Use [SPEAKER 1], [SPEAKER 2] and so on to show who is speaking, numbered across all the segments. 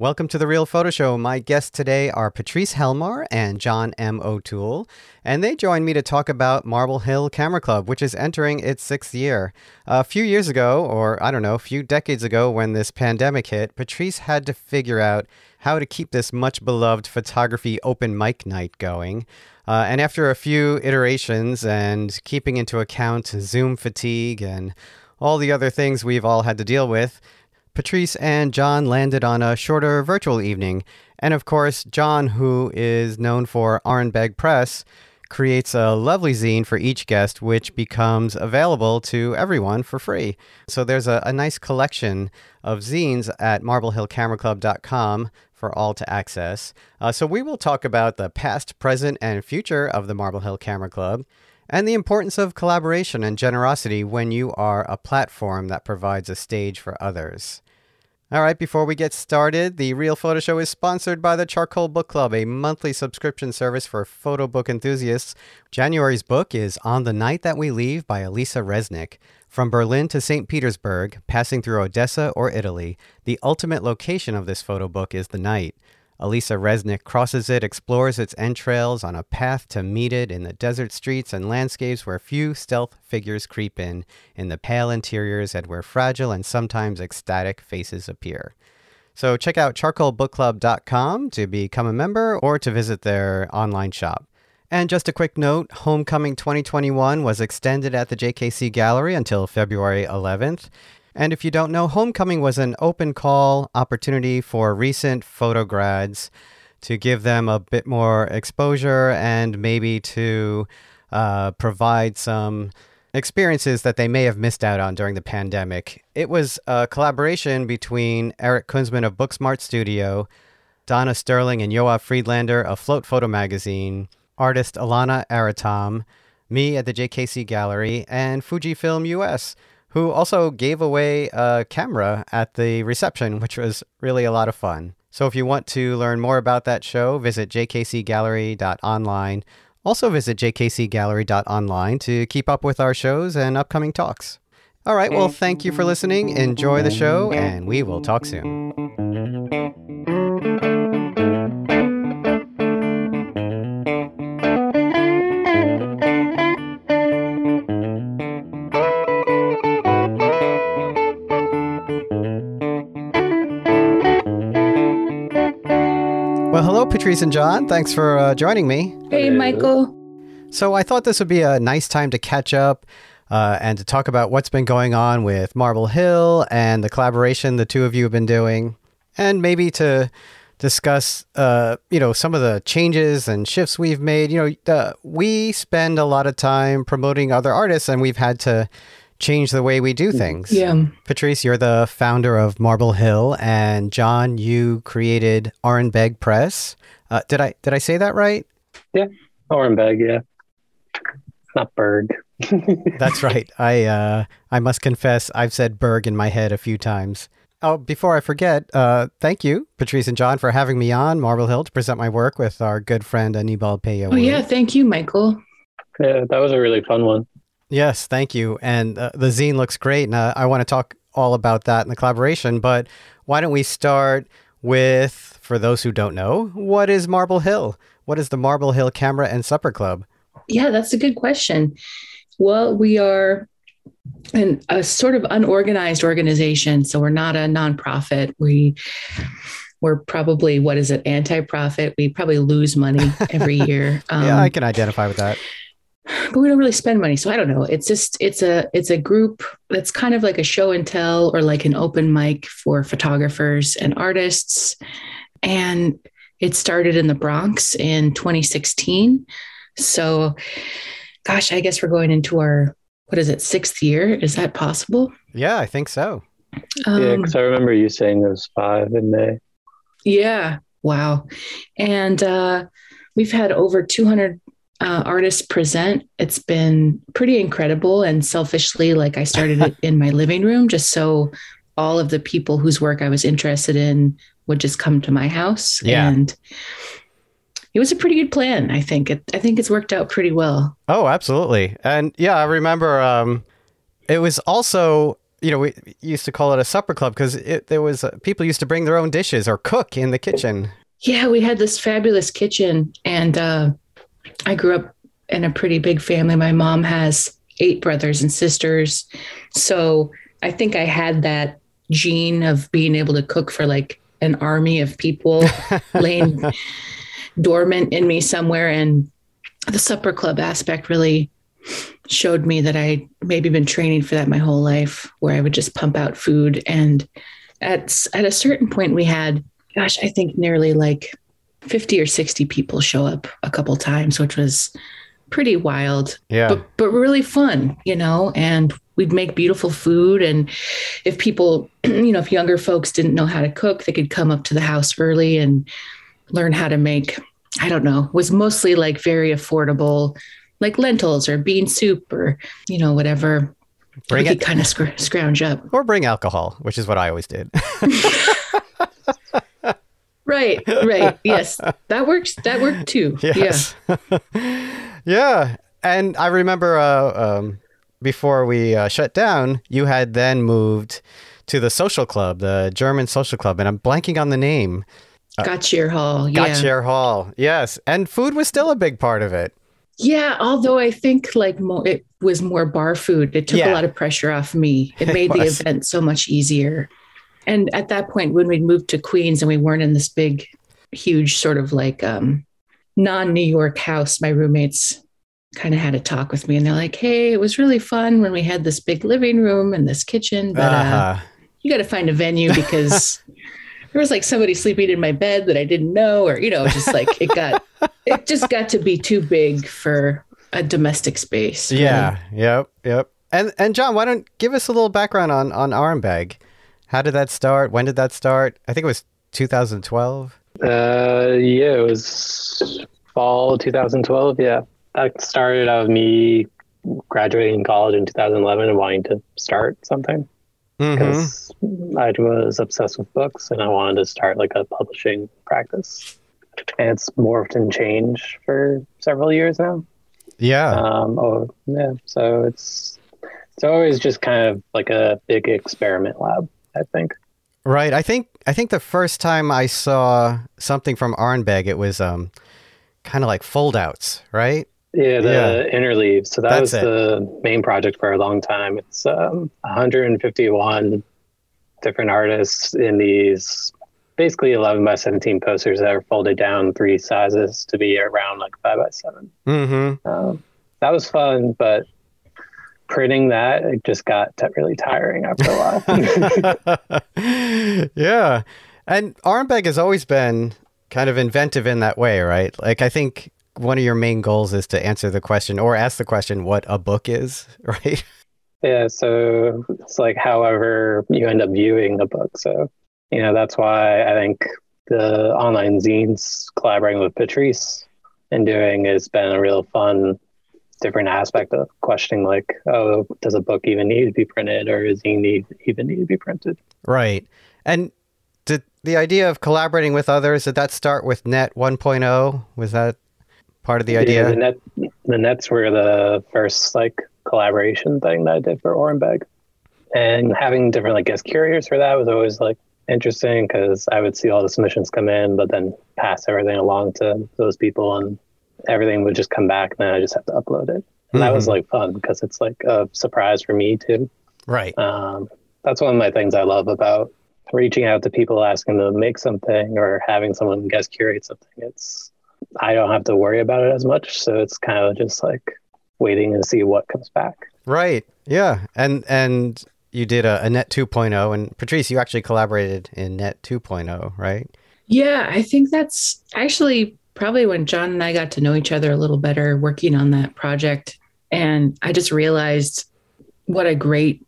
[SPEAKER 1] Welcome to the Real Photo Show. My guests today are Patrice Helmar and John M. O'Toole, and they join me to talk about Marble Hill Camera Club, which is entering its sixth year. A few years ago, or I don't know, a few decades ago when this pandemic hit, Patrice had to figure out how to keep this much beloved photography open mic night going. Uh, and after a few iterations and keeping into account Zoom fatigue and all the other things we've all had to deal with, Patrice and John landed on a shorter virtual evening. And of course, John, who is known for Orenbeg Press, creates a lovely zine for each guest, which becomes available to everyone for free. So there's a, a nice collection of zines at marblehillcameraclub.com for all to access. Uh, so we will talk about the past, present, and future of the Marble Hill Camera Club and the importance of collaboration and generosity when you are a platform that provides a stage for others. All right, before we get started, the Real Photo Show is sponsored by the Charcoal Book Club, a monthly subscription service for photo book enthusiasts. January's book is On the Night That We Leave by Elisa Resnick. From Berlin to St. Petersburg, passing through Odessa or Italy, the ultimate location of this photo book is the night. Elisa Resnick crosses it, explores its entrails on a path to meet it in the desert streets and landscapes where few stealth figures creep in, in the pale interiors and where fragile and sometimes ecstatic faces appear. So check out charcoalbookclub.com to become a member or to visit their online shop. And just a quick note Homecoming 2021 was extended at the JKC Gallery until February 11th. And if you don't know, Homecoming was an open call opportunity for recent photo grads to give them a bit more exposure and maybe to uh, provide some experiences that they may have missed out on during the pandemic. It was a collaboration between Eric Kunsman of Booksmart Studio, Donna Sterling and Yoav Friedlander of Float Photo Magazine, artist Alana Aratam, me at the JKC Gallery, and Fujifilm US who also gave away a camera at the reception, which was really a lot of fun. So if you want to learn more about that show, visit jkcgallery.online. Also visit jkcgallery.online to keep up with our shows and upcoming talks. All right, well, thank you for listening. Enjoy the show, and we will talk soon. Patrice and John. Thanks for uh, joining me.
[SPEAKER 2] Hey, Michael.
[SPEAKER 1] So, I thought this would be a nice time to catch up uh, and to talk about what's been going on with Marble Hill and the collaboration the two of you have been doing, and maybe to discuss, uh, you know, some of the changes and shifts we've made. You know, uh, we spend a lot of time promoting other artists, and we've had to change the way we do things.
[SPEAKER 2] Yeah.
[SPEAKER 1] Patrice, you're the founder of Marble Hill, and John, you created Arenberg Press. Uh, did I did I say that right?
[SPEAKER 3] Yeah, Orenbeg. Yeah, it's not Berg.
[SPEAKER 1] That's right. I uh, I must confess, I've said Berg in my head a few times. Oh, before I forget, uh, thank you, Patrice and John, for having me on Marble Hill to present my work with our good friend Anibal Peyo.
[SPEAKER 2] Oh yeah, thank you, Michael.
[SPEAKER 3] Yeah, that was a really fun one.
[SPEAKER 1] Yes, thank you. And uh, the zine looks great. And uh, I want to talk all about that in the collaboration. But why don't we start with, for those who don't know, what is Marble Hill? What is the Marble Hill Camera and Supper Club?
[SPEAKER 2] Yeah, that's a good question. Well, we are an, a sort of unorganized organization. So we're not a nonprofit. We we're probably what is it anti-profit we probably lose money every year
[SPEAKER 1] um, yeah i can identify with that
[SPEAKER 2] but we don't really spend money so i don't know. It's just it's a it's a group that's kind of like a show and tell or like an open mic for photographers and artists. And it started in the bronx in 2016 so gosh i guess we're going into our what is it sixth year? Is that possible?
[SPEAKER 1] Yeah i think so.
[SPEAKER 3] Um, yeah because i remember you saying it was five in may.
[SPEAKER 2] Yeah wow. And uh we've had over 200 uh, artists present. It's been pretty incredible. And selfishly, like I started it in my living room just so all of the people whose work I was interested in would just come to my house.
[SPEAKER 1] Yeah.
[SPEAKER 2] And it was a pretty good plan. I think it, I think it's worked out pretty well.
[SPEAKER 1] Oh, absolutely. And yeah, I remember, um, it was also you know, we used to call it a supper club because there was uh, people used to bring their own dishes or cook in the kitchen.
[SPEAKER 2] Yeah, we had this fabulous kitchen, and uh, I grew up in a pretty big family. My mom has eight brothers and sisters, so I think I had that gene of being able to cook for like an army of people laying dormant in me somewhere, and the supper club aspect really showed me that I maybe been training for that my whole life, where I would just pump out food. And at at a certain point, we had, gosh, I think nearly like fifty or sixty people show up a couple times, which was pretty wild.
[SPEAKER 1] Yeah,
[SPEAKER 2] but but really fun, you know. And we'd make beautiful food, and if people, you know, if younger folks didn't know how to cook, they could come up to the house early and learn how to make. I don't know, was mostly like very affordable like lentils or bean soup or you know whatever bring we it kind of scr- scrounge up
[SPEAKER 1] or bring alcohol which is what i always did
[SPEAKER 2] right right yes that works that worked too yes.
[SPEAKER 1] yeah yeah and i remember uh, um, before we uh, shut down you had then moved to the social club the german social club and i'm blanking on the name
[SPEAKER 2] uh, Gottscheer Hall. Yeah.
[SPEAKER 1] Gottscheer Hall. Yes. And food was still a big part of it.
[SPEAKER 2] Yeah, although I think like more it was more bar food. It took yeah. a lot of pressure off me. It made it the event so much easier. And at that point when we moved to Queens and we weren't in this big huge sort of like um non-New York house, my roommates kind of had a talk with me and they're like, "Hey, it was really fun when we had this big living room and this kitchen, but uh, uh-huh. uh, you got to find a venue because there was like somebody sleeping in my bed that I didn't know, or you know, just like it got it just got to be too big for a domestic space.
[SPEAKER 1] Yeah. Yep. Yep. And and John, why don't give us a little background on on Orenbeg? How did that start? When did that start? I think it was 2012.
[SPEAKER 3] Uh, yeah, it was fall 2012. Yeah, that started out of me graduating college in 2011 and wanting to start something because mm-hmm. I was obsessed with books and I wanted to start like a publishing practice. And it's morphed and changed for several years now.
[SPEAKER 1] Yeah.
[SPEAKER 3] Um, oh, yeah. So it's it's always just kind of like a big experiment lab. I think.
[SPEAKER 1] Right. I think I think the first time I saw something from Orenbeg, it was um, kind of like foldouts, right?
[SPEAKER 3] Yeah, the yeah. interleaves. So that That's was it. the main project for a long time. It's um, 151 different artists in these basically 11 by 17 posters that are folded down three sizes to be around like five by 7
[SPEAKER 1] mm-hmm.
[SPEAKER 3] um, that was fun, but printing that it just got really tiring after a
[SPEAKER 1] while. yeah, and Orenbeg has always been kind of inventive in that way, right? Like I think one of your main goals is to answer the question or ask the question what a book is, right?
[SPEAKER 3] Yeah, so it's like however you end up viewing the book. So, you know, that's why I think the online zines collaborating with Patrice and doing has been a real fun different aspect of questioning like, oh, does a book even need to be printed or is he need even need to be printed?
[SPEAKER 1] Right. And did the idea of collaborating with others, did that start with Net 1.0? Was that part of the idea?
[SPEAKER 3] Yeah, the net the nets were the first like collaboration thing that I did for Orenbeg. And having different like guest curators for that was always like interesting because I would see all the submissions come in, but then pass everything along to those people and everything would just come back and then I just have to upload it. And mm-hmm. that was mm-hmm. like fun because it's like a surprise for me too.
[SPEAKER 1] Right.
[SPEAKER 3] Um, that's one of my things I love about reaching out to people asking them to make something or having someone guest curate something. It's I don't have to worry about it as much. So it's kind of just like waiting to see what comes back.
[SPEAKER 1] Right. Yeah. And and you did a, a Net 2.0, and Patrice, you actually collaborated in Net 2.0, right?
[SPEAKER 2] Yeah, I think that's actually probably when John and I got to know each other a little better working on that project. And I just realized what a great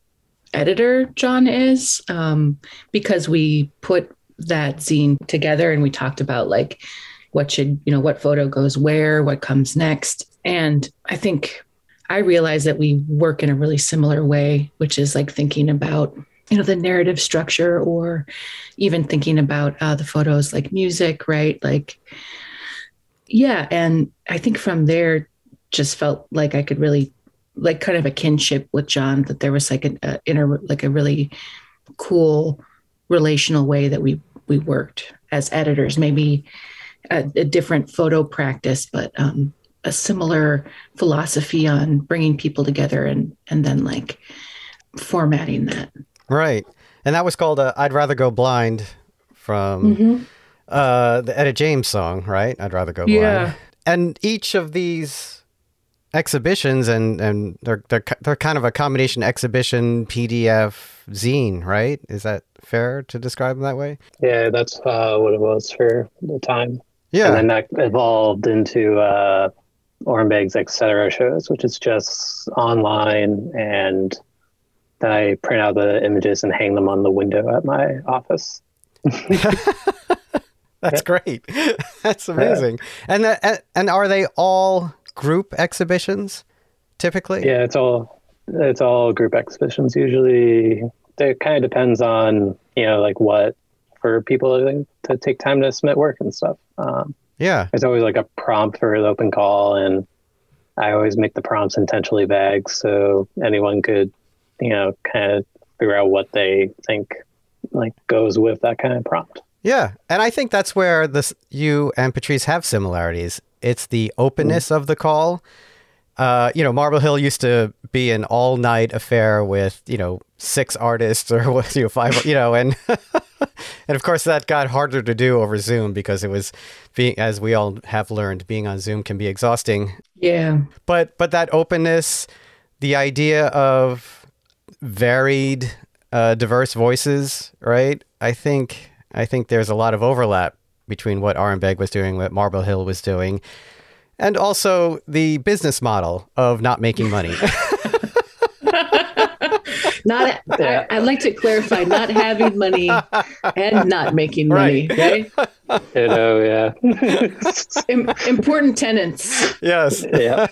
[SPEAKER 2] editor John is um, because we put that zine together and we talked about like what should, you know, what photo goes where, what comes next. And I think I realized that we work in a really similar way, which is like thinking about, you know, the narrative structure or even thinking about uh, the photos like music, right? Like, yeah. And I think from there, just felt like I could really like kind of a kinship with John that there was like an a inner like a really cool relational way that we we worked as editors maybe a, a different photo practice but um, a similar philosophy on bringing people together and and then like formatting that
[SPEAKER 1] right and that was called uh, i'd rather go blind from mm-hmm. Uh, the etta james song right i'd rather go blind yeah. and each of these exhibitions and and they're they're they're kind of a combination exhibition PDF zine, right? Is that fair to describe them that way?
[SPEAKER 3] Yeah, that's uh, what it was for the time.
[SPEAKER 1] Yeah,
[SPEAKER 3] and then that evolved into uh, Orenbeg's Etc. shows, which is just online, and then I print out the images and hang them on the window at my office.
[SPEAKER 1] That's great. That's amazing. Yeah. And that, and are they all group exhibitions typically?
[SPEAKER 3] Yeah, it's all it's all group exhibitions. Usually, it kind of depends on you know like what for people to, to take time to submit work and stuff. Um,
[SPEAKER 1] yeah,
[SPEAKER 3] there's always like a prompt for the open call, and I always make the prompts intentionally vague so anyone could you know kind of figure out what they think like goes with that kind of prompt.
[SPEAKER 1] Yeah, and I think that's where this you and Patrice have similarities. It's the openness mm. of the call. Uh, you know, Marble Hill used to be an all-night affair with you know six artists or what you know five, you know, and and of course that got harder to do over Zoom because it was being, as we all have learned, being on Zoom can be exhausting.
[SPEAKER 2] Yeah.
[SPEAKER 1] But but that openness, the idea of varied, uh, diverse voices, right? I think I think there's a lot of overlap between what Orenbeg was doing, what Marble Hill was doing, and also the business model of not making money.
[SPEAKER 2] not I, would like to clarify not having money and not making money right,
[SPEAKER 3] right? you know yeah.
[SPEAKER 2] Important tenants.
[SPEAKER 1] Yes.
[SPEAKER 3] Yeah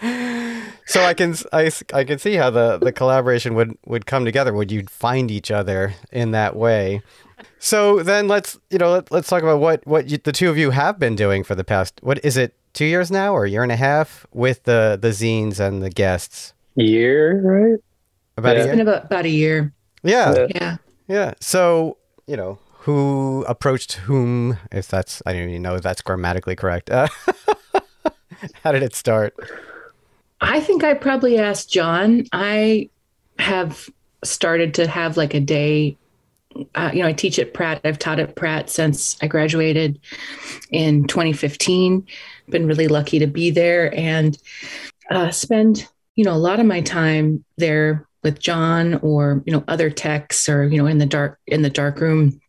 [SPEAKER 1] so I can I, I can see how the, the collaboration would, would come together. Would you find each other in that way? So then let's you know let, us talk about what what you, the two of you have been doing for the past what is it two years now or a year and a half with the the zines and the guests.
[SPEAKER 3] Year right?
[SPEAKER 1] About
[SPEAKER 2] yeah. a year. It's been about about a year.
[SPEAKER 1] Yeah.
[SPEAKER 2] Yeah.
[SPEAKER 1] Yeah. So you know who approached whom if that's I don't even know if that's grammatically correct. Uh, how did it start?
[SPEAKER 2] I think I probably asked John. I have started to have like a day. Uh, you know, I teach at Pratt. I've taught at Pratt since I graduated in 2015. Been really lucky to be there and uh, spend, you know, a lot of my time there with John or you know other techs or you know in the dark in the dark room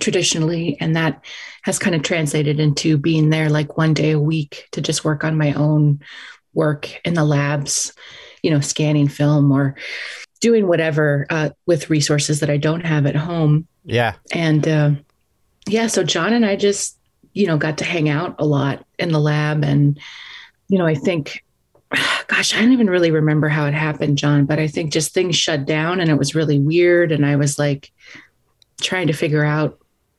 [SPEAKER 2] traditionally and that has kind of translated into being there like one day a week to just work on my own work in the labs, you know, scanning film or doing whatever uh, with resources that I don't have at home.
[SPEAKER 1] Yeah.
[SPEAKER 2] And uh, yeah, so John and I just, you know, got to hang out a lot in the lab. And, you know, I think, gosh, I don't even really remember how it happened, John, but I think just things shut down and it was really weird. And I was like trying to figure out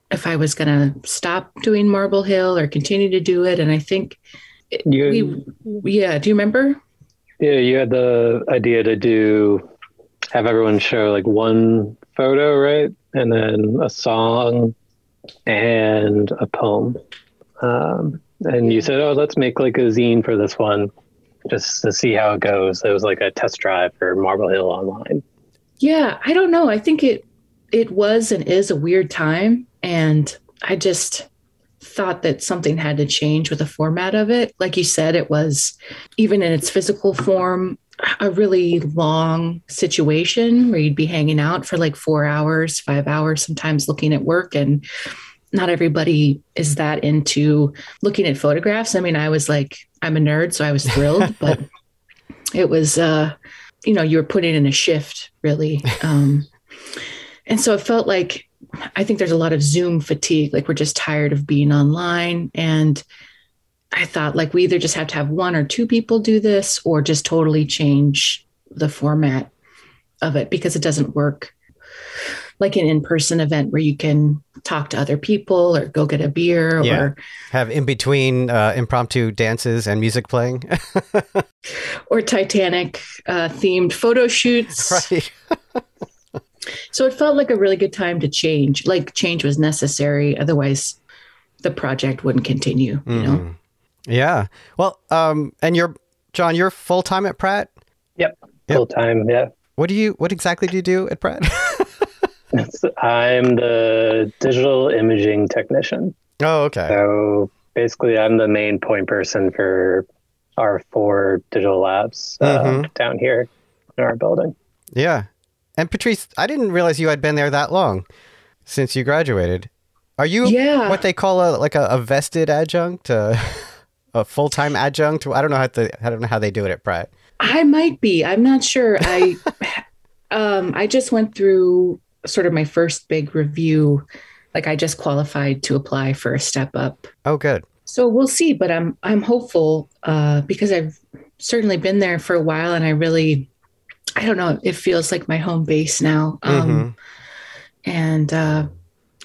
[SPEAKER 2] if I was going to stop doing Marble Hill or continue to do it. And I think you, we, yeah. Do you remember?
[SPEAKER 3] Yeah, you had the idea to do have everyone show like one photo, right, and then a song and a poem. Um, and you said, "Oh, let's make like a zine for this one, just to see how it goes." It was like a test drive for Marble Hill Online.
[SPEAKER 2] Yeah, I don't know. I think it it was and is a weird time, and I just thought that something had to change with the format of it. Like you said, it was even in its physical form, a really long situation where you'd be hanging out for like four hours, five hours, sometimes looking at work. And not everybody is that into looking at photographs. I mean, I was like, I'm a nerd, so I was thrilled, but it was, uh, you know, you were putting in a shift really. Um, and so it felt like I think there's a lot of Zoom fatigue. Like we're just tired of being online. And I thought like we either just have to have one or two people do this or just totally change the format of it because it doesn't work. like an in-person event where you can talk to other people or go get a beer
[SPEAKER 1] Yeah.
[SPEAKER 2] or
[SPEAKER 1] Have in between uh, impromptu dances and music playing.
[SPEAKER 2] or Titanic uh, themed photo shoots.
[SPEAKER 1] right.
[SPEAKER 2] So it felt like a really good time to change. Like change was necessary, otherwise the project wouldn't continue. You know.
[SPEAKER 1] Mhm. Yeah. Well, um, and you're John. You're full time at Pratt. Yep.
[SPEAKER 3] Full time, yeah.
[SPEAKER 1] What do you? What exactly do you do at Pratt?
[SPEAKER 3] I'm the digital imaging technician.
[SPEAKER 1] oh, okay.
[SPEAKER 3] So basically, I'm the main point person for our four digital labs uh,
[SPEAKER 1] Mhm.
[SPEAKER 3] down here in our building.
[SPEAKER 1] Yeah. And Patrice, I didn't realize you had been there that long since you graduated. Are you
[SPEAKER 2] Yeah.
[SPEAKER 1] what they call a like a, a vested adjunct, uh, a full time adjunct? I don't know how to, I don't know how they do it at Pratt.
[SPEAKER 2] I might be. I'm not sure. I um I just went through sort of my first big review. Like I just qualified to apply for a step up.
[SPEAKER 1] Oh, good.
[SPEAKER 2] So we'll see, but I'm I'm hopeful uh because I've certainly been there for a while and I really I don't know, it feels like my home base now. Um
[SPEAKER 1] Mhm.
[SPEAKER 2] and uh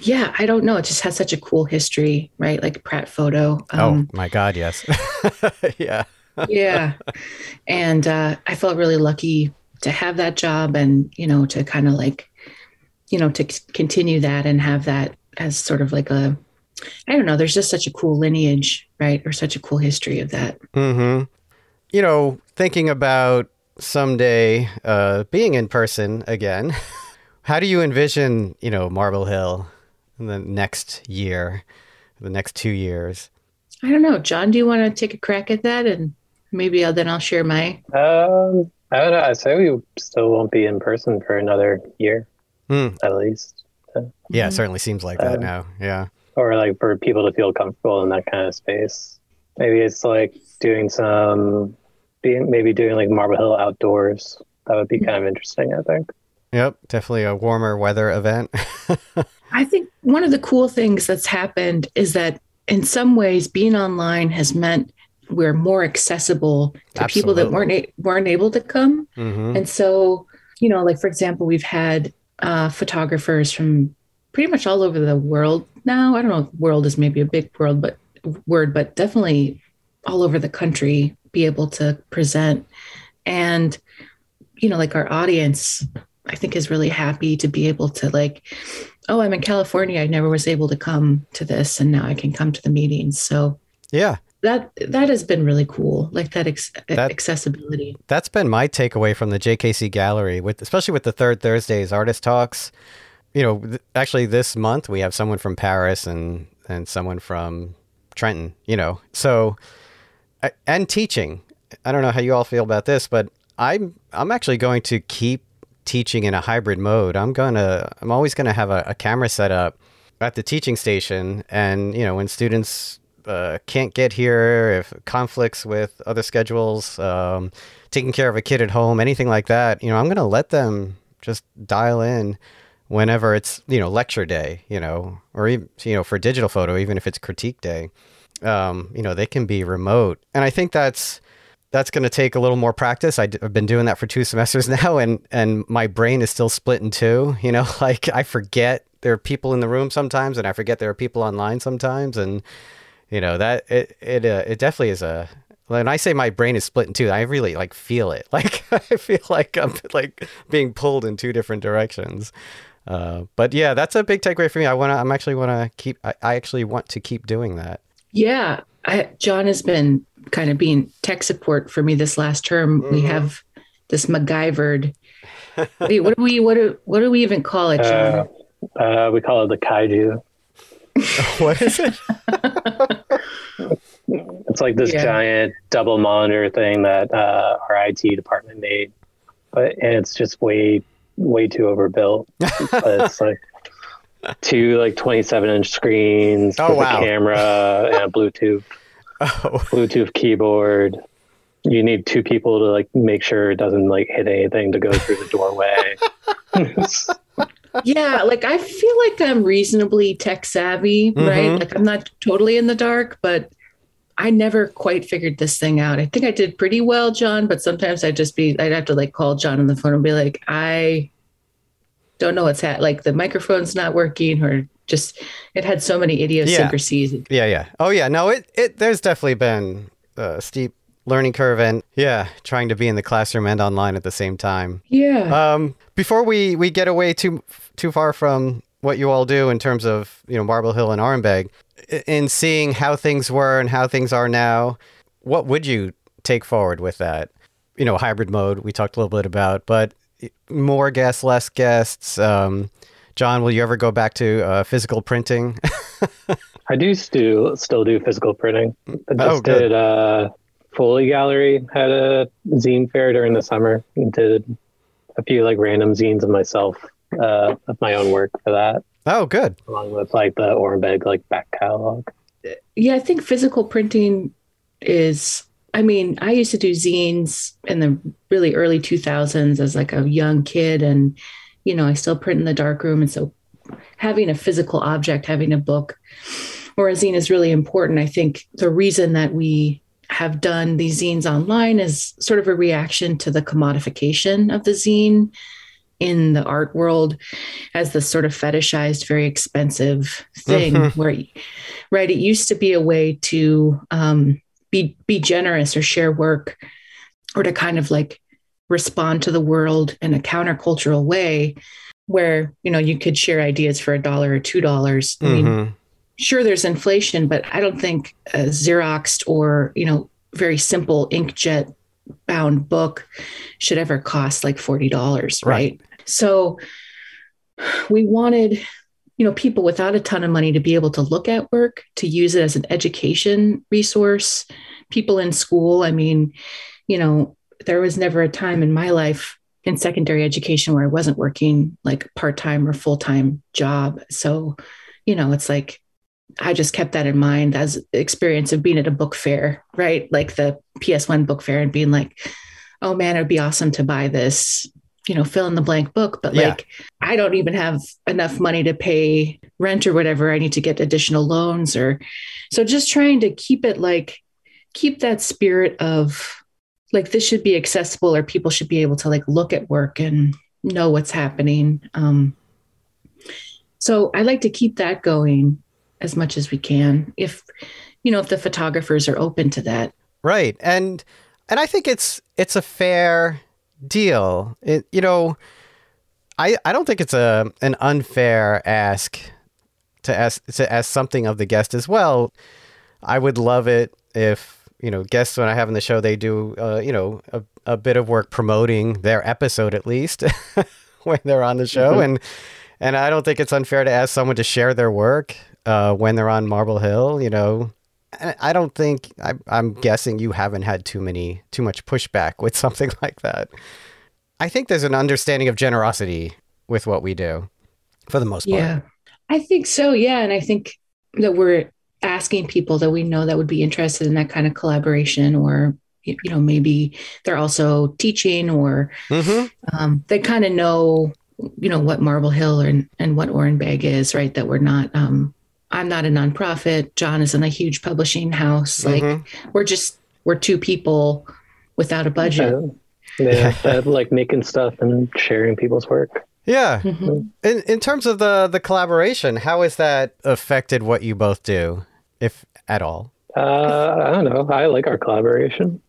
[SPEAKER 2] yeah, I don't know. It just has such a cool history, right? Like Pratt Photo.
[SPEAKER 1] oh my God, yes. yeah.
[SPEAKER 2] yeah and uh, i felt really lucky to have that job and you know to kind of like you know to c- continue that and have that as sort of like a i don't know there's just such a cool lineage right or such a cool history of that
[SPEAKER 1] hmm You know, thinking about someday uh, being in person again, how do you envision, you know, Marble Hill in the next year, the next two years?
[SPEAKER 2] i don't know john do you want to take a crack at that and maybe I'll, then i'll share my
[SPEAKER 3] Um, I don't know. I say we still won't be in person for another year
[SPEAKER 1] Hmm.
[SPEAKER 3] at least,
[SPEAKER 1] Yeah, it certainly seems like that
[SPEAKER 3] Um,
[SPEAKER 1] now. Yeah.
[SPEAKER 3] or like for people to feel comfortable in that kind of space. Maybe it's like doing some, being maybe doing like Marble Hill outdoors. That would be kind of interesting. I think.
[SPEAKER 1] Yep, definitely a warmer weather event.
[SPEAKER 2] I think one of the cool things that's happened is that in some ways being online has meant we're more accessible to people that weren't a- weren't able to come
[SPEAKER 1] hmm
[SPEAKER 2] And so, you know, like for example, we've had uh, photographers from pretty much all over the world now. I don't know if world is maybe a big world, but word, but definitely all over the country be able to present. And, you know, like our audience, I think is really happy to be able to like, oh, I'm in California. I never was able to come to this, and now I can come to the meetings. So
[SPEAKER 1] Yeah,
[SPEAKER 2] that that has been really cool, like that, ex-
[SPEAKER 1] That-
[SPEAKER 2] accessibility.
[SPEAKER 1] that's been my takeaway from the JKC Gallery, with especially with the third Thursdays artist talks. You know, th- actually, this month we have someone from Paris and and someone from Trenton. You know, so and teaching. I don't know how you all feel about this, but I'm I'm actually going to keep teaching in a hybrid mode. I'm gonna I'm always gonna have a, a camera set up at the teaching station, and you know when students uh, can't get here, if conflicts with other schedules, um, taking care of a kid at home, anything like that, you know, I'm going to let them just dial in whenever it's, you know, lecture day, you know, or even, you know, for digital photo, even if it's critique day, um, you know, they can be remote. And I think that's, that's going to take a little more practice. i d- I've been doing that for two semesters now, and and my brain is still split in two. You know, like I forget there are people in the room sometimes, and I forget there are people online sometimes, and you know that it it uh, it definitely is a. When I say my brain is split in two, I really like feel it. Like I feel like I'm like being pulled in two different directions. Uh, but yeah, that's a big takeaway for me. I want to. I'm actually want to keep. I, I actually want to keep doing that.
[SPEAKER 2] Yeah, I, John has been kind of being tech support for me this last term. We
[SPEAKER 1] Mhm.
[SPEAKER 2] have this MacGyvered. Wait, what do we what do what do we even call it,
[SPEAKER 3] Uh, uh, we call it the kaiju.
[SPEAKER 1] what is it?
[SPEAKER 3] It's like this
[SPEAKER 2] Yeah.
[SPEAKER 3] giant double monitor thing that uh, our IT department made, but and it's just way way too overbuilt. but it's like two like 27 inch screens
[SPEAKER 1] Oh,
[SPEAKER 3] with
[SPEAKER 1] wow.
[SPEAKER 3] a camera and a Bluetooth
[SPEAKER 1] Oh,
[SPEAKER 3] Bluetooth keyboard. You need two people to like make sure it doesn't like hit anything to go through the doorway.
[SPEAKER 2] yeah, like I feel like I'm reasonably tech savvy, right?
[SPEAKER 1] Mhm.
[SPEAKER 2] Like I'm not totally in the dark, but I never quite figured this thing out. I think I did pretty well, John, but sometimes I'd just be I'd have to like call John on the phone and be like, I don't know what's at like the microphone's not working or just it had so many idiosyncrasies.
[SPEAKER 1] Yeah, yeah. yeah. Oh yeah, no, it it there's definitely been a steep learning curve and yeah, trying to be in the classroom and online at the same time.
[SPEAKER 2] Yeah.
[SPEAKER 1] Um before we we get away too too far from what you all do in terms of, you know, Marble Hill and Orenbeg, in seeing how things were and how things are now, what would you take forward with that? You know, hybrid mode we talked a little bit about, but more guests, less guests. Um, John, will you ever go back to uh, physical printing?
[SPEAKER 3] I do still still do physical printing. I
[SPEAKER 1] Oh,
[SPEAKER 3] just
[SPEAKER 1] good.
[SPEAKER 3] did uh, Foley Gallery had a zine fair during the summer. and Did a few like random zines of myself uh, of my own work for that,
[SPEAKER 1] oh, good.
[SPEAKER 3] along with like the Orenbeg like back catalog.
[SPEAKER 2] yeah, I think physical printing is I mean, I used to do zines in the really early 2000s as like a young kid and you know, I still print in the darkroom and so having a physical object, having a book or a zine is really important. I think the reason that we have done these zines online is sort of a reaction to the commodification of the zine in the art world as this sort of fetishized, very expensive thing where, right, it used to be a way to um, be be generous or share work or to kind of like respond to the world in a countercultural way where you know you could share ideas for a dollar or two dollars i mean
[SPEAKER 1] Mhm.
[SPEAKER 2] sure there's inflation but i don't think a xeroxed or you know very simple inkjet bound book should ever cost like $40 right,
[SPEAKER 1] Right.
[SPEAKER 2] so we wanted you know people without a ton of money to be able to look at work to use it as an education resource. People in school i mean you know there was never a time in my life in secondary education where i wasn't working like part-time or full-time job. So you know it's like i just kept that in mind as experience of being at a book fair right? Like the ps1 book fair and being like oh man it'd be awesome to buy this you know fill in the blank book but
[SPEAKER 1] Yeah.
[SPEAKER 2] like i don't even have enough money to pay rent or whatever i need to get additional loans or so just trying to keep it like keep that spirit of like this should be accessible or people should be able to like look at work and know what's happening um so i like to keep that going as much as we can if you know if the photographers are open to that
[SPEAKER 1] Right. And and I think it's it's a fair deal. It, you know, I I don't think it's a an unfair ask to ask to ask something of the guest as well. I would love it if, you know, guests when I have on the show they do uh, you know, a, a bit of work promoting their episode at least when they're on the show
[SPEAKER 3] Mhm.
[SPEAKER 1] and and I don't think it's unfair to ask someone to share their work uh, when they're on Marble Hill, you know, I don't think I, I'm guessing you haven't had too many too much pushback with something like that. I think there's an understanding of generosity with what we do, for the most part.
[SPEAKER 2] Yeah, I think so. Yeah. And I think that we're asking people that we know that would be interested in that kind of collaboration, or, you know, maybe they're also teaching or
[SPEAKER 1] hmm
[SPEAKER 2] um, they kind of know, you know, what Marble Hill and, and what Orenbeg is, right? That we're not, um, I'm not a nonprofit. John isn't a huge publishing house. Like
[SPEAKER 1] Mhm.
[SPEAKER 2] we're just, we're two people without a budget.
[SPEAKER 3] Uh, yeah, that, like making stuff and sharing people's work.
[SPEAKER 1] Yeah.
[SPEAKER 2] Mhm.
[SPEAKER 1] In in terms of the the collaboration, how has that affected what you both do, if at all?
[SPEAKER 3] Uh, I don't know. I like our collaboration.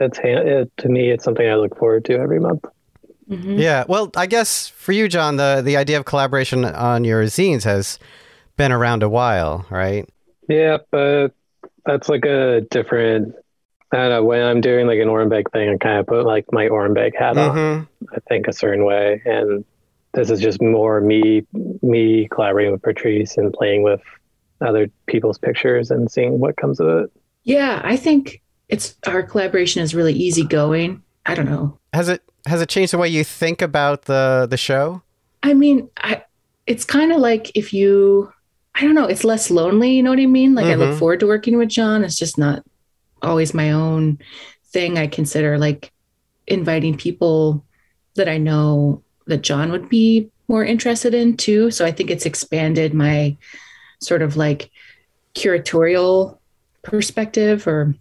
[SPEAKER 3] It's ha- it, to me, it's something I look forward to every month.
[SPEAKER 2] Mhm.
[SPEAKER 1] Yeah. Well, I guess for you, John, the the idea of collaboration on your zines has been around a while, right?
[SPEAKER 3] Yeah, but that's like a different. I don't know. When I'm doing like an Orenbeg thing, I kind of put like my Orenbeg hat on.
[SPEAKER 1] hmm
[SPEAKER 3] I think a certain way, and this is just more me me collaborating with Patrice and playing with other people's pictures and seeing what comes of it.
[SPEAKER 2] Yeah. I think it's our collaboration is really easygoing. I don't know.
[SPEAKER 1] Has it has it changed the way you think about the the show?
[SPEAKER 2] I mean, I it's kind of like if you I don't know, it's less lonely, you know what I mean? Like I look
[SPEAKER 1] Mhm.
[SPEAKER 2] forward to working with John. It's just not always my own thing. I consider like inviting people that I know that John would be more interested in too. So I think it's expanded my sort of like curatorial perspective or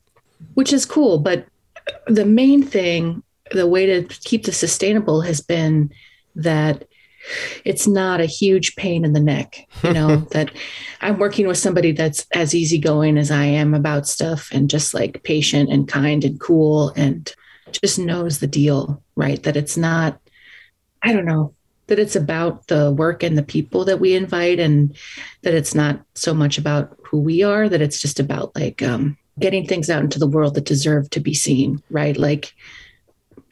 [SPEAKER 2] which is cool, but the main thing, the way to keep this sustainable has been that it's not a huge pain in the neck, you know, that I'm working with somebody that's as easygoing as I am about stuff and just like patient and kind and cool and just knows the deal, right? That it's not, I don't know, that it's about the work and the people that we invite and that it's not so much about who we are, that it's just about like um, getting things out into the world that deserve to be seen, right? Like,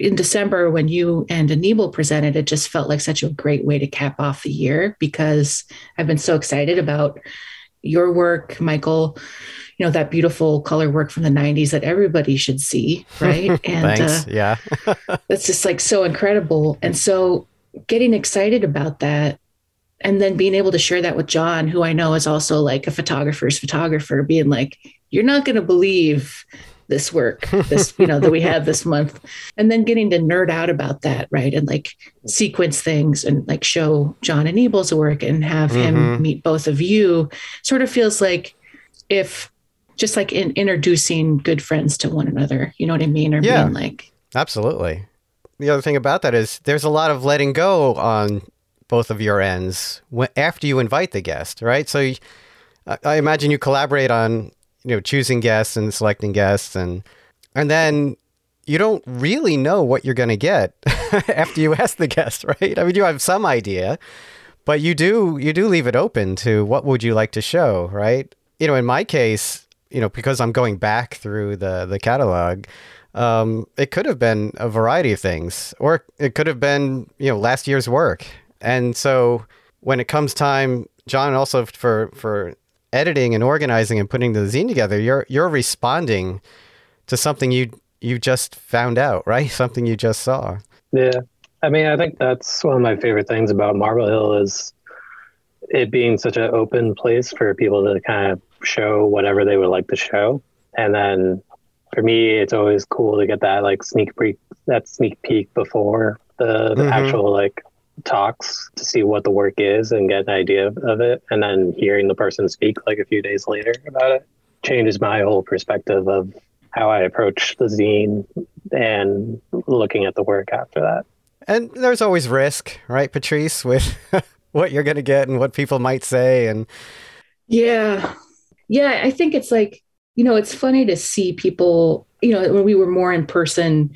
[SPEAKER 2] in December when you and Anibal presented, it just felt like such a great way to cap off the year because I've been so excited about your work, Michael. You know that beautiful color work from the '90s that everybody should see, right?
[SPEAKER 1] And Thanks. Uh, yeah,
[SPEAKER 2] that's just like so incredible. And so, getting excited about that, and then being able to share that with John, who I know is also like a photographer's photographer, being like, "You're not going to believe this work this you know that we have this month. And then getting to nerd out about that right? And like sequence things and like show john and Anibal's work and have mm-hmm. him meet both of you sort of feels like if just like in introducing good friends to one another you know what i mean? Or yeah, being like
[SPEAKER 1] absolutely. The other thing about that is there's a lot of letting go on both of your ends after you invite the guest right? So I imagine you collaborate on you know choosing guests and selecting guests and and then you don't really know what you're going to get after you ask the guest right? I mean you have some idea but you do you do leave it open to what would you like to show right? You know in my case you know because i'm going back through the the catalog um, it could have been a variety of things or it could have been you know last year's work. And so when it comes time john also for for editing and organizing and putting the zine together, you're you're responding to something you you just found out, right? Something you just saw.
[SPEAKER 3] Yeah. I mean, I think that's one of my favorite things about Marble Hill is it being such an open place for people to kind of show whatever they would like to show. And then for me, it's always cool to get that like sneak peek, that sneak peek before the, the mm-hmm. actual like talks to see what the work is and get an idea of it and then hearing the person speak like a few days later about it changes my whole perspective of how I approach the zine and looking at the work after that.
[SPEAKER 1] And there's always risk, right, Patrice, with what you're going to get and what people might say and
[SPEAKER 2] Yeah. Yeah, I think it's like, you know, it's funny to see people, you know, when we were more in person,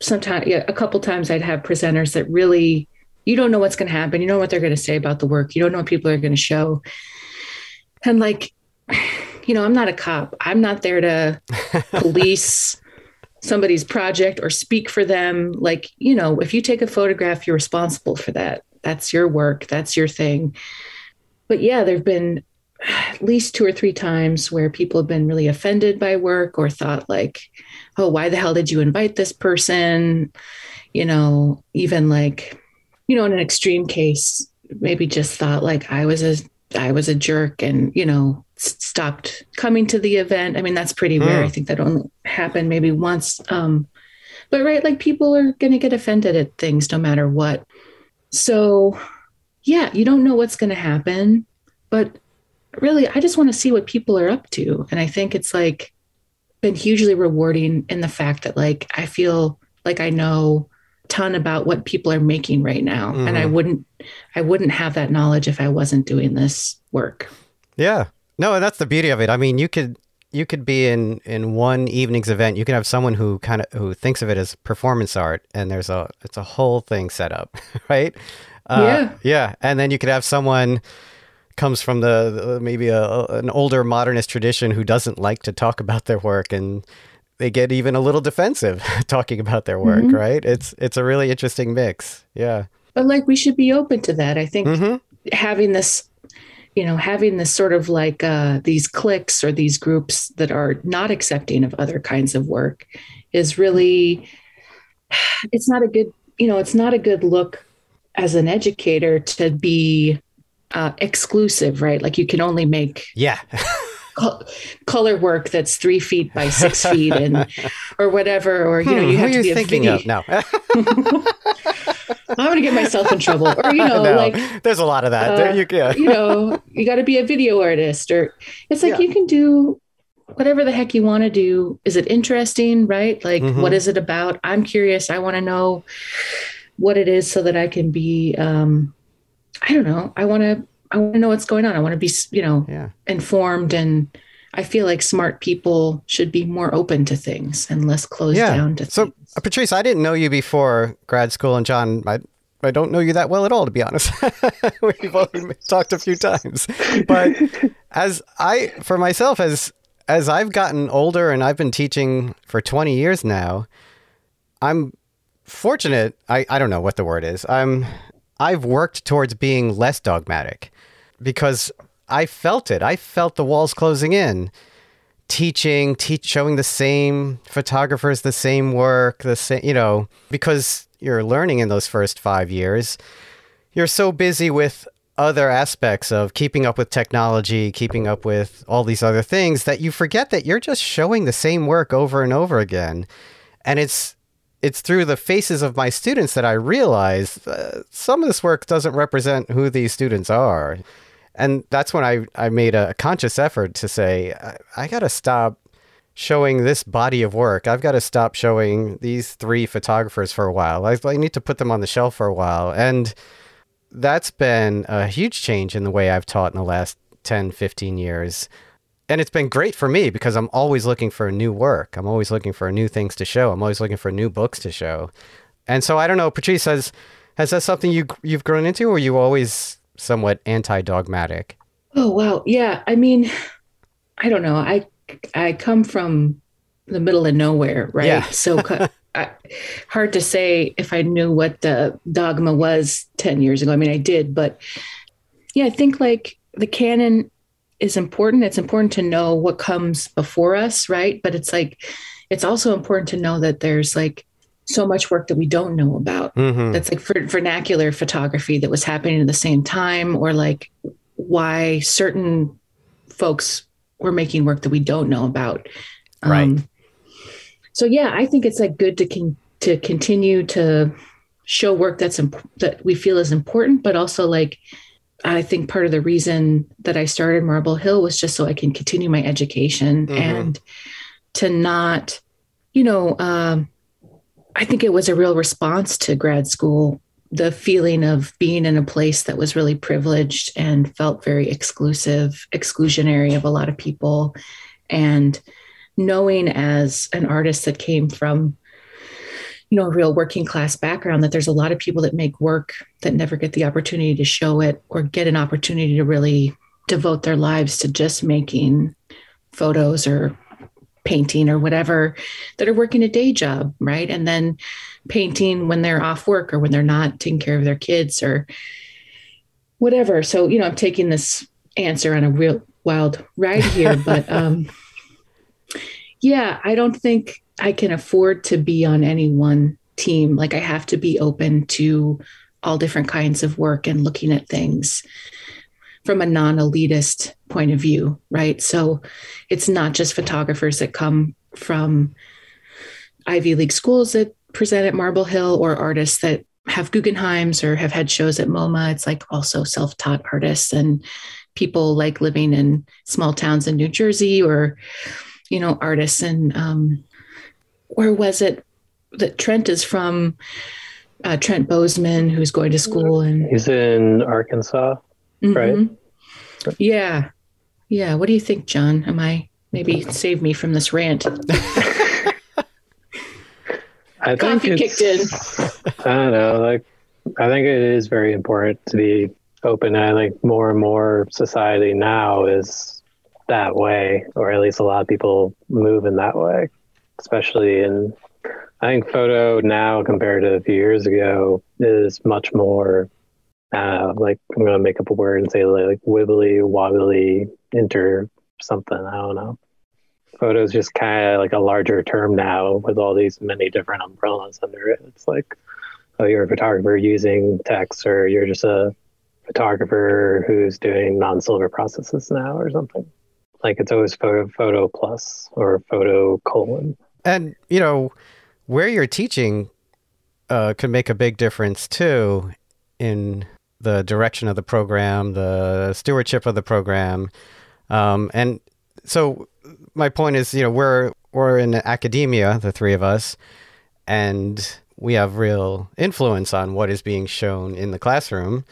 [SPEAKER 2] sometimes yeah, a couple times I'd have presenters that really you don't know what's going to happen. You know what they're going to say about the work. You don't know what people are going to show. And like, you know, I'm not a cop. I'm not there to police somebody's project or speak for them. Like, you know, if you take a photograph, you're responsible for that. That's your work. That's your thing. But yeah, there've been at least two or three times where people have been really offended by work or thought like, oh, why the hell did you invite this person? You know, even like you know, in an extreme case, maybe just thought like I was a I was a jerk and, you know, stopped coming to the event. I mean, that's pretty rare. I hmm. think that only happened maybe once. Um, but right, like people are going to get offended at things no matter what. So, yeah, you don't know what's going to happen, but really, I just want to see what people are up to. And I think it's like been hugely rewarding in the fact that like I feel like I know ton about what people are making right now. Mm-hmm. and i mm-hmm. wouldn't i wouldn't have that knowledge if i wasn't doing this work.
[SPEAKER 1] Yeah. No and that's the beauty of it. I mean you could you could be in in one evening's event. You can have someone who kind of who thinks of it as performance art and there's a it's a whole thing set up right?
[SPEAKER 2] Uh, yeah.
[SPEAKER 1] yeah. And then you could have someone comes from the, the maybe a, an older modernist tradition who doesn't like to talk about their work and they get even a little defensive talking about their work, mm-hmm. right? It's it's a really interesting mix. Yeah.
[SPEAKER 2] But like we should be open to that. I think mm-hmm. having this you know, having this sort of like uh, these cliques or these groups that are not accepting of other kinds of work is really, it's not a good, you know, it's not a good look as an educator to be uh, exclusive, right? Like you can only make
[SPEAKER 1] yeah
[SPEAKER 2] color work that's three feet by six feet and or whatever or you know hmm, you have to be a video. I'm gonna get myself in trouble, or you know, no, like
[SPEAKER 1] there's a lot of that. Uh,
[SPEAKER 2] you, yeah. you know, you got to be a video artist, or it's like yeah. you can do whatever the heck you want to do. Is it interesting, right? Like, mm-hmm. what is it about? I'm curious. I want to know what it is so that I can be um, I don't know. I want to I want to know what's going on. I want to be, you know,
[SPEAKER 1] Yeah.
[SPEAKER 2] informed and I feel like smart people should be more open to things and less closed
[SPEAKER 1] Yeah.
[SPEAKER 2] down to
[SPEAKER 1] So,
[SPEAKER 2] things.
[SPEAKER 1] uh, Patrice, I didn't know you before grad school, and John, I, I don't know you that well at all, to be honest. We've only talked a few times, but as I, for myself, as as I've gotten older and I've been teaching for twenty years now, I'm fortunate. I, I don't know what the word is. I'm I've worked towards being less dogmatic because I felt it. I felt the walls closing in teaching, teach, showing the same photographers the same work, the same, you know, because you're learning in those first five years, you're so busy with other aspects of keeping up with technology, keeping up with all these other things that you forget that you're just showing the same work over and over again. And it's it's through the faces of my students that I realize uh, some of this work doesn't represent who these students are. And that's when I, I made a conscious effort to say, I, I got to stop showing this body of work. I've got to stop showing these three photographers for a while. I, I need to put them on the shelf for a while. And that's been a huge change in the way I've taught in the last 10, 15 years. And it's been great for me because I'm always looking for new work. I'm always looking for new things to show. I'm always looking for new books to show. And so I don't know, Patrice, has, has that something you, you've grown into or you always somewhat anti-dogmatic?
[SPEAKER 2] Oh wow. Yeah. I mean, I don't know. I I come from the middle of nowhere, right?
[SPEAKER 1] Yeah.
[SPEAKER 2] so I, hard to say if I knew what the dogma was 10 years ago. I mean, I did, but yeah, I think like the canon is important. It's important to know what comes before us, right? But it's like it's also important to know that there's like so much work that we don't know about
[SPEAKER 1] Mm-hmm.
[SPEAKER 2] that's like ver- vernacular photography that was happening at the same time or like why certain folks were making work that we don't know about
[SPEAKER 1] Right.
[SPEAKER 2] so yeah i think it's like good to con- to continue to show work that's imp- that we feel is important but also like i think part of the reason that i started marble hill was just so i can continue my education
[SPEAKER 1] Mhm.
[SPEAKER 2] and to not you know um, I think it was a real response to grad school, the feeling of being in a place that was really privileged and felt very exclusive, exclusionary of a lot of people. And knowing as an artist that came from, you know, a real working class background, that there's a lot of people that make work that never get the opportunity to show it or get an opportunity to really devote their lives to just making photos or painting or whatever that are working a day job, right? And then painting when they're off work or when they're not taking care of their kids or whatever. So, you know, I'm taking this answer on a real wild ride here, but um yeah, I don't think I can afford to be on any one team. Like I have to be open to all different kinds of work and looking at things from a non-elitist point of view, right? So it's not just photographers that come from Ivy League schools that present at Marble Hill or artists that have Guggenheims or have had shows at MoMA. It's like also self-taught artists and people like living in small towns in New Jersey or, you know, artists and um, where was it that Trent is from? Uh, Trent Bozeman, who's going to school and
[SPEAKER 3] He's in Arkansas. Right.
[SPEAKER 2] Mhm. Yeah. Yeah. What do you think, John? Am I maybe save me from this rant?
[SPEAKER 3] I think
[SPEAKER 2] Coffee kicked in.
[SPEAKER 3] I don't know. Like, I think it is very important to be open. I think more and more society now is that way, or at least a lot of people move in that way, especially in. I think photo now compared to a few years ago is much more uh, like I'm gonna make up a word and say like, wibbly wobbly inter something. I don't know. Photo is just kind of like a larger term now with all these many different umbrellas under it. It's like, oh, you're a photographer using text, or you're just a photographer who's doing non-silver processes now, or something. Like it's always photo photo plus or photo colon.
[SPEAKER 1] And, you know, where you're teaching uh, can make a big difference too in the direction of the program, the stewardship of the program. Um, and so my point is, you know, we're we're in academia, the three of us, and we have real influence on what is being shown in the classroom.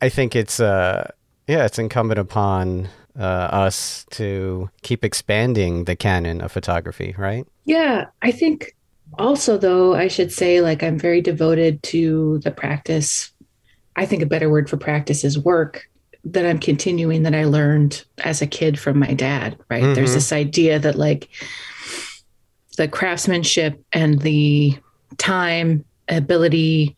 [SPEAKER 1] I think it's uh yeah, it's incumbent upon uh, us to keep expanding the canon of photography, right?
[SPEAKER 2] Yeah, I think also though I should say like I'm very devoted to the practice. I think a better word for practice is work that I'm continuing that I learned as a kid from my dad, right?
[SPEAKER 1] Mhm.
[SPEAKER 2] There's this idea that like the craftsmanship and the time, ability,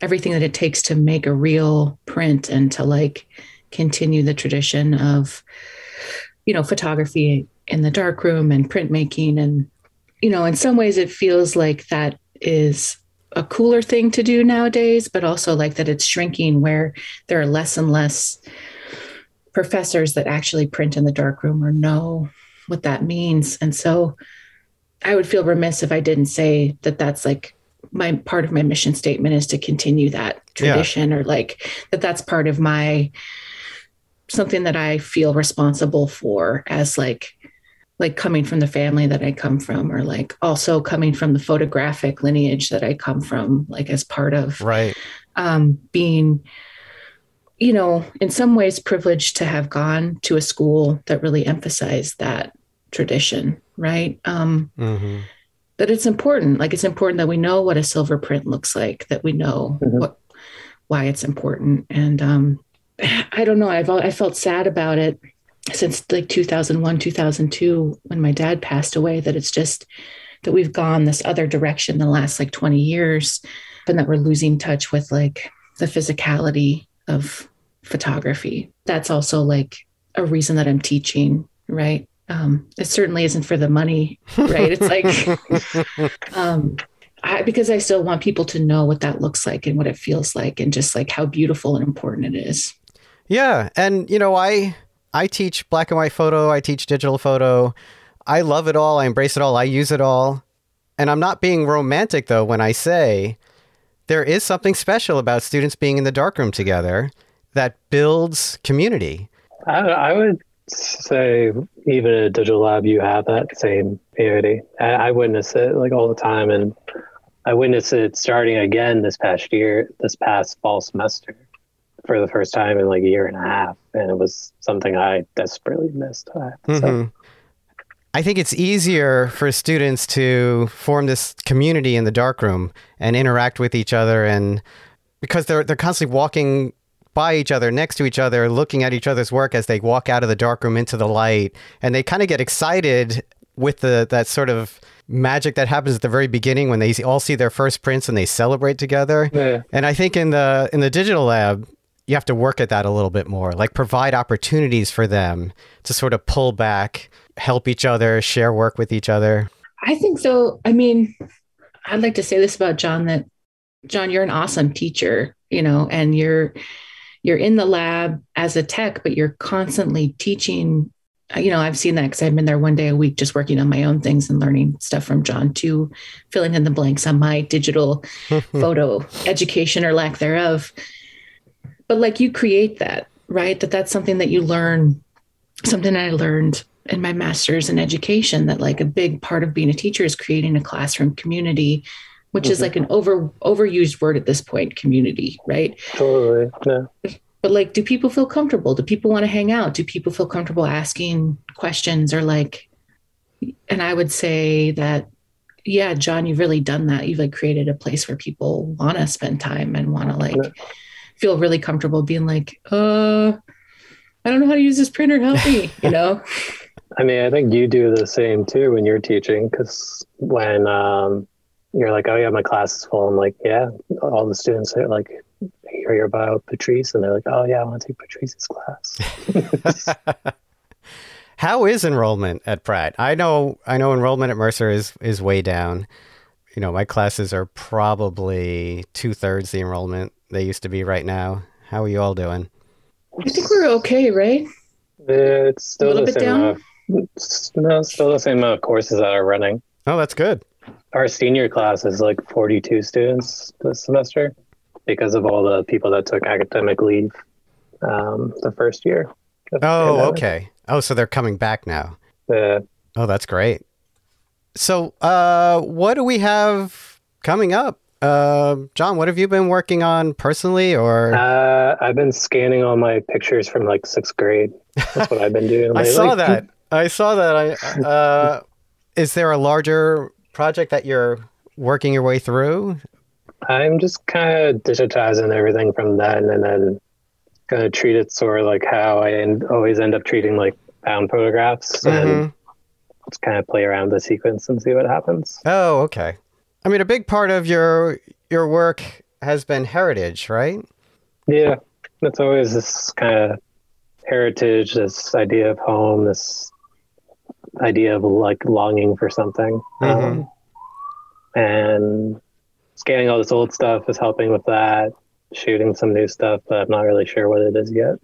[SPEAKER 2] everything that it takes to make a real print and to like continue the tradition of you know photography in the darkroom and printmaking and you know in some ways it feels like that is a cooler thing to do nowadays but also like that it's shrinking where there are less and less professors that actually print in the darkroom or know what that means and so i would feel remiss if i didn't say that that's like my part of my mission statement is to continue that
[SPEAKER 1] Yeah.
[SPEAKER 2] tradition or like that that's part of my something that I feel responsible for as like like coming from the family that I come from or like also coming from the photographic lineage that I come from like as part of
[SPEAKER 1] Right.
[SPEAKER 2] um being you know in some ways privileged to have gone to a school that really emphasized that tradition right um
[SPEAKER 1] hmm
[SPEAKER 2] that it's important like it's important that we know what a silver print looks like that we know
[SPEAKER 3] Mhm.
[SPEAKER 2] what why it's important and um i don't know i've i felt sad about it since like 2001 2002 when my dad passed away that it's just that we've gone this other direction the last like 20 years and that we're losing touch with like the physicality of photography. That's also like a reason that i'm teaching right? Um it certainly isn't for the money right? It's like um I, because I still want people to know what that looks like and what it feels like and just like how beautiful and important it is.
[SPEAKER 1] Yeah, and you know, I I teach black and white photo, I teach digital photo. I love it all, I embrace it all, I use it all. And I'm not being romantic though when I say there is something special about students being in the darkroom together that builds community.
[SPEAKER 3] I, I would say even in a digital lab, you have that same community. I, I witness it like all the time, and I witnessed it starting again this past year, this past fall semester, for the first time in like a year and a half, and it was something I desperately missed. I say.
[SPEAKER 1] Mhm. I think it's easier for students to form this community in the darkroom and interact with each other and because they're they're constantly walking by each other, next to each other, looking at each other's work as they walk out of the darkroom into the light, and they kind of get excited with the that sort of magic that happens at the very beginning when they all see their first prints and they celebrate together.
[SPEAKER 3] Yeah.
[SPEAKER 1] And I think in the in the digital lab, you have to work at that a little bit more, like provide opportunities for them to sort of pull back, help each other, share work with each other.
[SPEAKER 2] I think so. I mean, I'd like to say this about John that John, you're an awesome teacher, you know, and you're you're in the lab as a tech, but you're constantly teaching. You know, I've seen that because I've been there one day a week just working on my own things and learning stuff from John too, filling in the blanks on my digital photo education or lack thereof. But like you create that, right? That that's something that you learn, something I learned in my master's in education that like a big part of being a teacher is creating a classroom community, which is
[SPEAKER 3] Mhm.
[SPEAKER 2] like an over overused word at this point, community, right?
[SPEAKER 3] Totally. Yeah.
[SPEAKER 2] But like, do people feel comfortable? Do people want to hang out? Do people feel comfortable asking questions or like, and I would say that, yeah, John, you've really done that. You've like created a place where people want to spend time and want to like
[SPEAKER 3] Yeah.
[SPEAKER 2] Feel really comfortable being like, uh, I don't know how to use this printer. Help me, you know?
[SPEAKER 3] I mean, I think you do the same too when you're teaching, because when um, you're like, "Oh yeah, my class is full," I'm like, "Yeah." All the students are like, "Hear about Patrice," and they're like, "Oh yeah, I want to take Patrice's class."
[SPEAKER 1] How is enrollment at Pratt? I know I know enrollment at Mercer is is way down. You know, my classes are probably two thirds the enrollment they used to be right now. How are you all doing?
[SPEAKER 2] I think we're okay, right?
[SPEAKER 3] It's still
[SPEAKER 2] little
[SPEAKER 3] the
[SPEAKER 2] bit
[SPEAKER 3] same.
[SPEAKER 2] down?
[SPEAKER 3] Amount, it's- no, it's still the same amount of courses that are running.
[SPEAKER 1] Oh, that's good.
[SPEAKER 3] Our senior class is like 42 students this semester because of all the people that took academic leave um, the first year. the
[SPEAKER 1] Oh,
[SPEAKER 3] pandemic.
[SPEAKER 1] okay. Oh, so they're coming back now.
[SPEAKER 3] Yeah.
[SPEAKER 1] Oh, that's great. So, uh, what do we have coming up Uh, John, what have you been working on personally, or
[SPEAKER 3] Uh, I've been scanning all my pictures from like sixth grade. That's what I've been doing.
[SPEAKER 1] I saw that. I saw that. I uh, is there a larger project that you're working your way through?
[SPEAKER 3] I'm just kind of digitizing everything from then, and then kind of treat it sort of like how I end, always end up treating like found photographs, and
[SPEAKER 1] Mhm.
[SPEAKER 3] just kind of play around the sequence and see what happens.
[SPEAKER 1] Oh, okay. I mean, a big part of your your work has been heritage, right?
[SPEAKER 3] Yeah, it's always this kind of heritage, this idea of home, this idea of like longing for something. Um, and scanning all this old stuff is helping with that. Shooting some new stuff, but I'm not really sure what it is yet.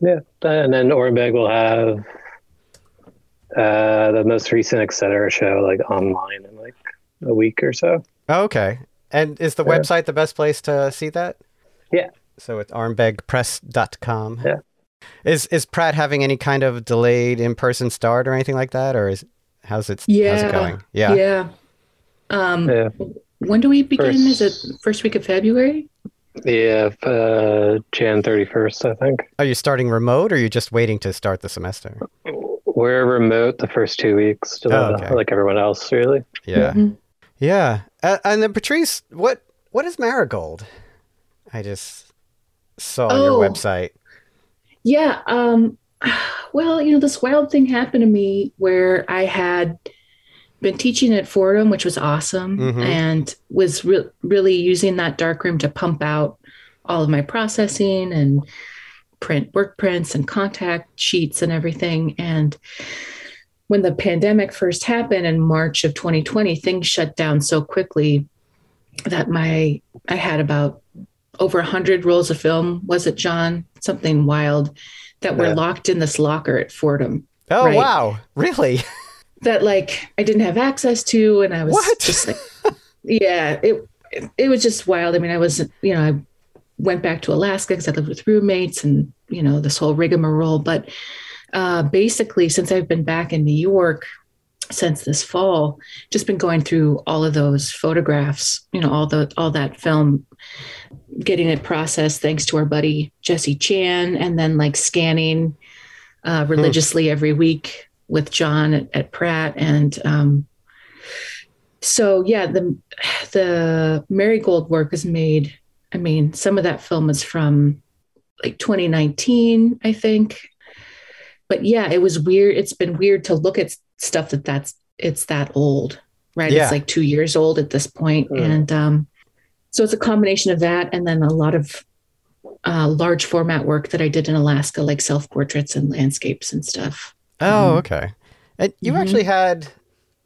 [SPEAKER 3] Yeah, and then Orenbeg will have uh, the most recent Etc. show like online a week or so.
[SPEAKER 1] Oh, okay. And is the
[SPEAKER 3] Yeah.
[SPEAKER 1] website the best place to see that?
[SPEAKER 3] Yeah.
[SPEAKER 1] So it's orenbegpress.com.
[SPEAKER 3] Yeah.
[SPEAKER 1] Is is Pratt having any kind of delayed in person start or anything like that, or is how's it how's it going? Yeah.
[SPEAKER 2] Yeah. Um,
[SPEAKER 3] Yeah,
[SPEAKER 2] when do we begin? Is it first week of February?
[SPEAKER 3] yeah, uh, Jan 31st, I think.
[SPEAKER 1] Are you starting remote, or are you just waiting to start the semester?
[SPEAKER 3] We're remote the first two weeks, just,
[SPEAKER 1] Oh, okay.
[SPEAKER 3] like everyone else, really.
[SPEAKER 1] Yeah.
[SPEAKER 2] Mhm.
[SPEAKER 1] Yeah. Uh, and then Patrice, what what is Marigold? I just saw on your
[SPEAKER 2] Oh.
[SPEAKER 1] website.
[SPEAKER 2] Yeah. Um, well, you know, this wild thing happened to me where I had been teaching at Fordham, which was awesome,
[SPEAKER 1] Mhm.
[SPEAKER 2] and was re- really using that darkroom to pump out all of my processing and print work prints and contact sheets and everything. And when the pandemic first happened in March of 2020, things shut down so quickly that my I had about over 100 rolls of film was it john something wild that were
[SPEAKER 3] Yeah.
[SPEAKER 2] locked in this locker at fordham
[SPEAKER 1] Oh
[SPEAKER 2] Right.
[SPEAKER 1] wow. Really?
[SPEAKER 2] that like i didn't have access to and i was
[SPEAKER 1] What?
[SPEAKER 2] just like yeah it it was just wild i mean i was you know i went back to alaska because i lived with roommates and you know this whole rigmarole but uh, basically since i've been back in new york since this fall just been going through all of those photographs you know all the all that film getting it processed thanks to our buddy jesse chan and then like scanning uh, religiously every week with john at, at pratt. And um, so yeah the the marigold work is made. I mean some of that film is from like 2019 i think but yeah it was weird it's been weird to look at stuff that that's it's that old right
[SPEAKER 1] Yeah.
[SPEAKER 2] it's like two years old at this point
[SPEAKER 3] Mm.
[SPEAKER 2] and um so it's a combination of that and then a lot of uh, large format work that i did in alaska like self portraits and landscapes and stuff
[SPEAKER 1] Oh,
[SPEAKER 2] Um,
[SPEAKER 1] okay. And you
[SPEAKER 2] mhm.
[SPEAKER 1] actually had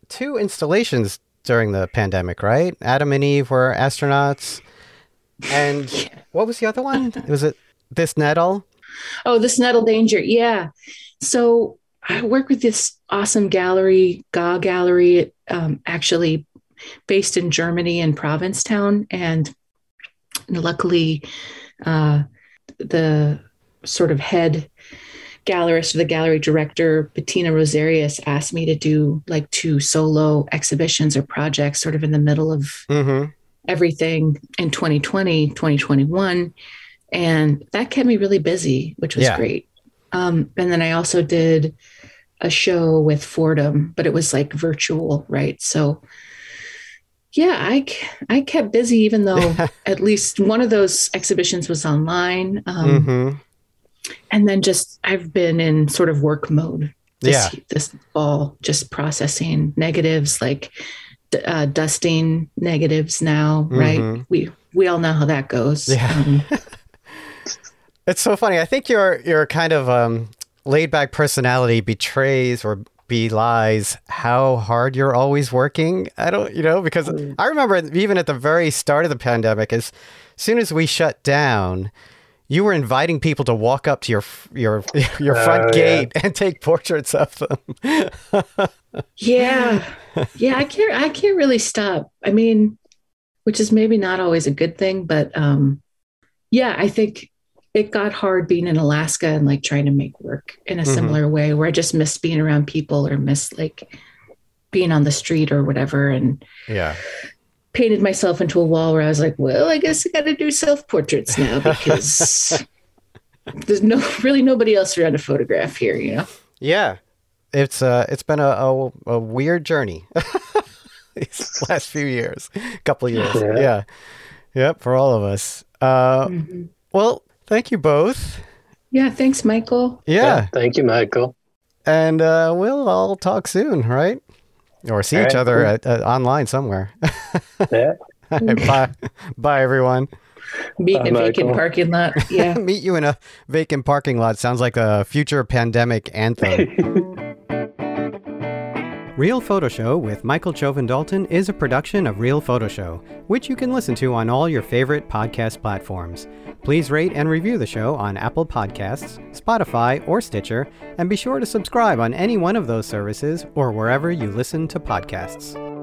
[SPEAKER 1] two installations during the pandemic, right? Adam and Eve were astronauts. And what was the other one? Was it This Nettle?
[SPEAKER 2] Oh, this Nettle Danger. Yeah. So I work with this awesome gallery, Ga Gallery, um, actually based in Germany in Provincetown. And luckily, uh, the sort of head gallerist or the gallery director, Bettina Rosarius, asked me to do like two solo exhibitions or projects sort of in the middle of
[SPEAKER 1] Mm-hmm.
[SPEAKER 2] everything in 2020, 2021. And that kept me really busy, which was
[SPEAKER 1] Yeah.
[SPEAKER 2] great. Um, and then I also did a show with Fordham, but it was like virtual, right? So, yeah, I I kept busy, even though at least one of those exhibitions was online. Um,
[SPEAKER 1] mm-hmm.
[SPEAKER 2] And then just, I've been in sort of work mode this,
[SPEAKER 1] Yeah.
[SPEAKER 2] this fall, just processing negatives, like uh, dusting negatives now, right?
[SPEAKER 1] Mhm.
[SPEAKER 2] We we all know how that goes.
[SPEAKER 1] Yeah.
[SPEAKER 2] Um,
[SPEAKER 1] It's so funny. I think your your kind of um, laid back personality betrays or belies how hard you're always working. I don't, you know, because I remember even at the very start of the pandemic, as soon as we shut down, you were inviting people to walk up to your your your front
[SPEAKER 3] yeah.
[SPEAKER 1] gate and take portraits of them.
[SPEAKER 2] yeah, yeah. I can't. I can't really stop. I mean, which is maybe not always a good thing, but um, yeah, I think it got hard being in Alaska and like trying to make work in a
[SPEAKER 1] Mhm.
[SPEAKER 2] similar way, where I just miss being around people or miss like being on the street or whatever. And
[SPEAKER 1] yeah.
[SPEAKER 2] painted myself into a wall where I was like, well, I guess I got to do self portraits now because there's no really nobody else around to photograph here, you know?
[SPEAKER 1] Yeah. It's uh it's been a, a, a weird journey these last few years, couple years.
[SPEAKER 3] Yeah.
[SPEAKER 1] Yeah. Yep, for all of us. Uh
[SPEAKER 2] Mhm.
[SPEAKER 1] well, thank you both.
[SPEAKER 2] Yeah. Thanks, Michael.
[SPEAKER 1] Yeah.
[SPEAKER 3] Thank you, Michael.
[SPEAKER 1] And uh we'll all talk soon, right? Or see
[SPEAKER 3] All
[SPEAKER 1] each
[SPEAKER 3] right,
[SPEAKER 1] other
[SPEAKER 3] cool.
[SPEAKER 1] at, uh, online somewhere.
[SPEAKER 3] Yeah.
[SPEAKER 1] All right, bye. Bye everyone.
[SPEAKER 2] Meet in a
[SPEAKER 3] Bye,
[SPEAKER 2] vacant parking lot. Yeah.
[SPEAKER 1] Meet you in a vacant parking lot sounds like a future pandemic anthem. Real Photo Show with Michael Chovan Dalton is a production of Real Photo Show, which you can listen to on all your favorite podcast platforms. Please rate and review the show on Apple Podcasts, Spotify, or Stitcher, and be sure to subscribe on any one of those services or wherever you listen to podcasts.